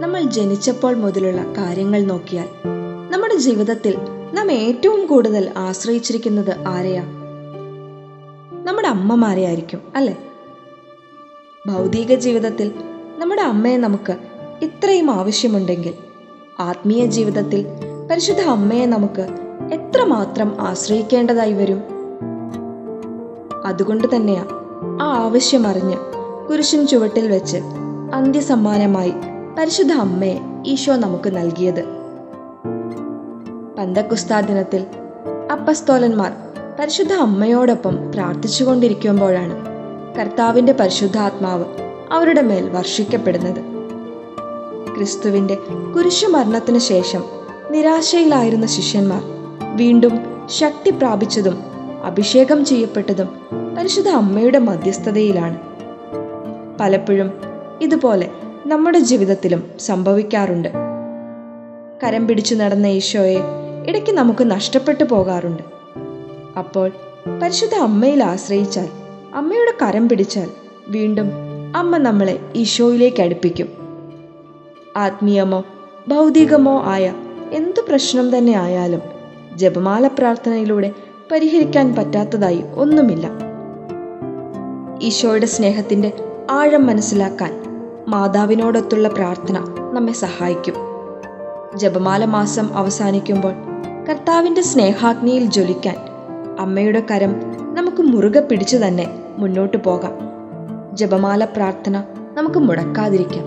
നമ്മൾ ജനിച്ചപ്പോൾ മുതലുള്ള കാര്യങ്ങൾ നോക്കിയാൽ നമ്മുടെ ജീവിതത്തിൽ നാം ഏറ്റവും കൂടുതൽ ആശ്രയിച്ചിരിക്കുന്നത് ആരെയാ? നമ്മുടെ അമ്മമാരെ ആയിരിക്കും അല്ലേ? ഭൗതിക ജീവിതത്തിൽ നമ്മുടെ അമ്മയെ നമുക്ക് ഇത്രയും ആവശ്യമുണ്ടെങ്കിൽ ആത്മീയ ജീവിതത്തിൽ പരിശുദ്ധ അമ്മയെ നമുക്ക് എത്രമാത്രം ആശ്രയിക്കേണ്ടതായി വരും? അതുകൊണ്ട് തന്നെയാ ആ ആവശ്യം അറിഞ്ഞ് കുരിശിൻ ചുവട്ടിൽ വെച്ച് അന്ത്യസമ്മാനമായി പരിശുദ്ധ അമ്മയെ ഈശോ നമുക്ക് നൽകിയത്. പന്തക്കുസ്താ ദിനത്തിൽ അപ്പസ്തോലന്മാർ പരിശുദ്ധ അമ്മയോടൊപ്പം പ്രാർത്ഥിച്ചുകൊണ്ടിരിക്കുമ്പോഴാണ് കർത്താവിന്റെ പരിശുദ്ധാത്മാവ് അവരുടെ മേൽ വർഷിക്കപ്പെടുന്നത്. ക്രിസ്തുവിന്റെ കുരിശുമരണത്തിനു ശേഷം നിരാശയിലായിരുന്ന ശിഷ്യന്മാർ വീണ്ടും ശക്തി പ്രാപിച്ചതും അഭിഷേകം ചെയ്യപ്പെട്ടതും പരിശുദ്ധ അമ്മയുടെ മധ്യസ്ഥതയിലാണ്. പലപ്പോഴും ഇതുപോലെ നമ്മുടെ ജീവിതത്തിലും സംഭവിക്കാറുണ്ട്. കരം പിടിച്ചു നടന്ന ഈശോയെ ഇടയ്ക്ക് നമുക്ക് നഷ്ടപ്പെട്ടു പോകാറുണ്ട്. അപ്പോൾ പരിശുദ്ധ അമ്മയിൽ ആശ്രയിച്ചാൽ അമ്മയുടെ കരം പിടിച്ചാൽ വീണ്ടും അമ്മ നമ്മളെ ഈശോയിലേക്ക് അടുപ്പിക്കും. ആത്മീയമോ ഭൗതികമോ ആയ എന്തു പ്രശ്നം തന്നെ ആയാലും ജപമാല പ്രാർത്ഥനയിലൂടെ പരിഹരിക്കാൻ പറ്റാത്തതായി ഒന്നുമില്ല. ഈശോയുടെ സ്നേഹത്തിന്റെ ആഴം മനസ്സിലാക്കാൻ മാതാവിനോടൊത്തുള്ള പ്രാർത്ഥന നമ്മെ സഹായിക്കും. ജപമാല മാസം അവസാനിക്കുമ്പോൾ കർത്താവിന്റെ സ്നേഹാഗ്നിയിൽ ജ്വലിക്കാൻ അമ്മയുടെ കരം നമുക്ക് മുറുകെ പിടിച്ചു തന്നെ മുന്നോട്ട് പോകാം. ജപമാല പ്രാർത്ഥന നമുക്ക് മുടക്കാതിരിക്കാം.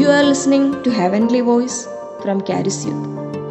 You are listening to Heavenly voice from Youth.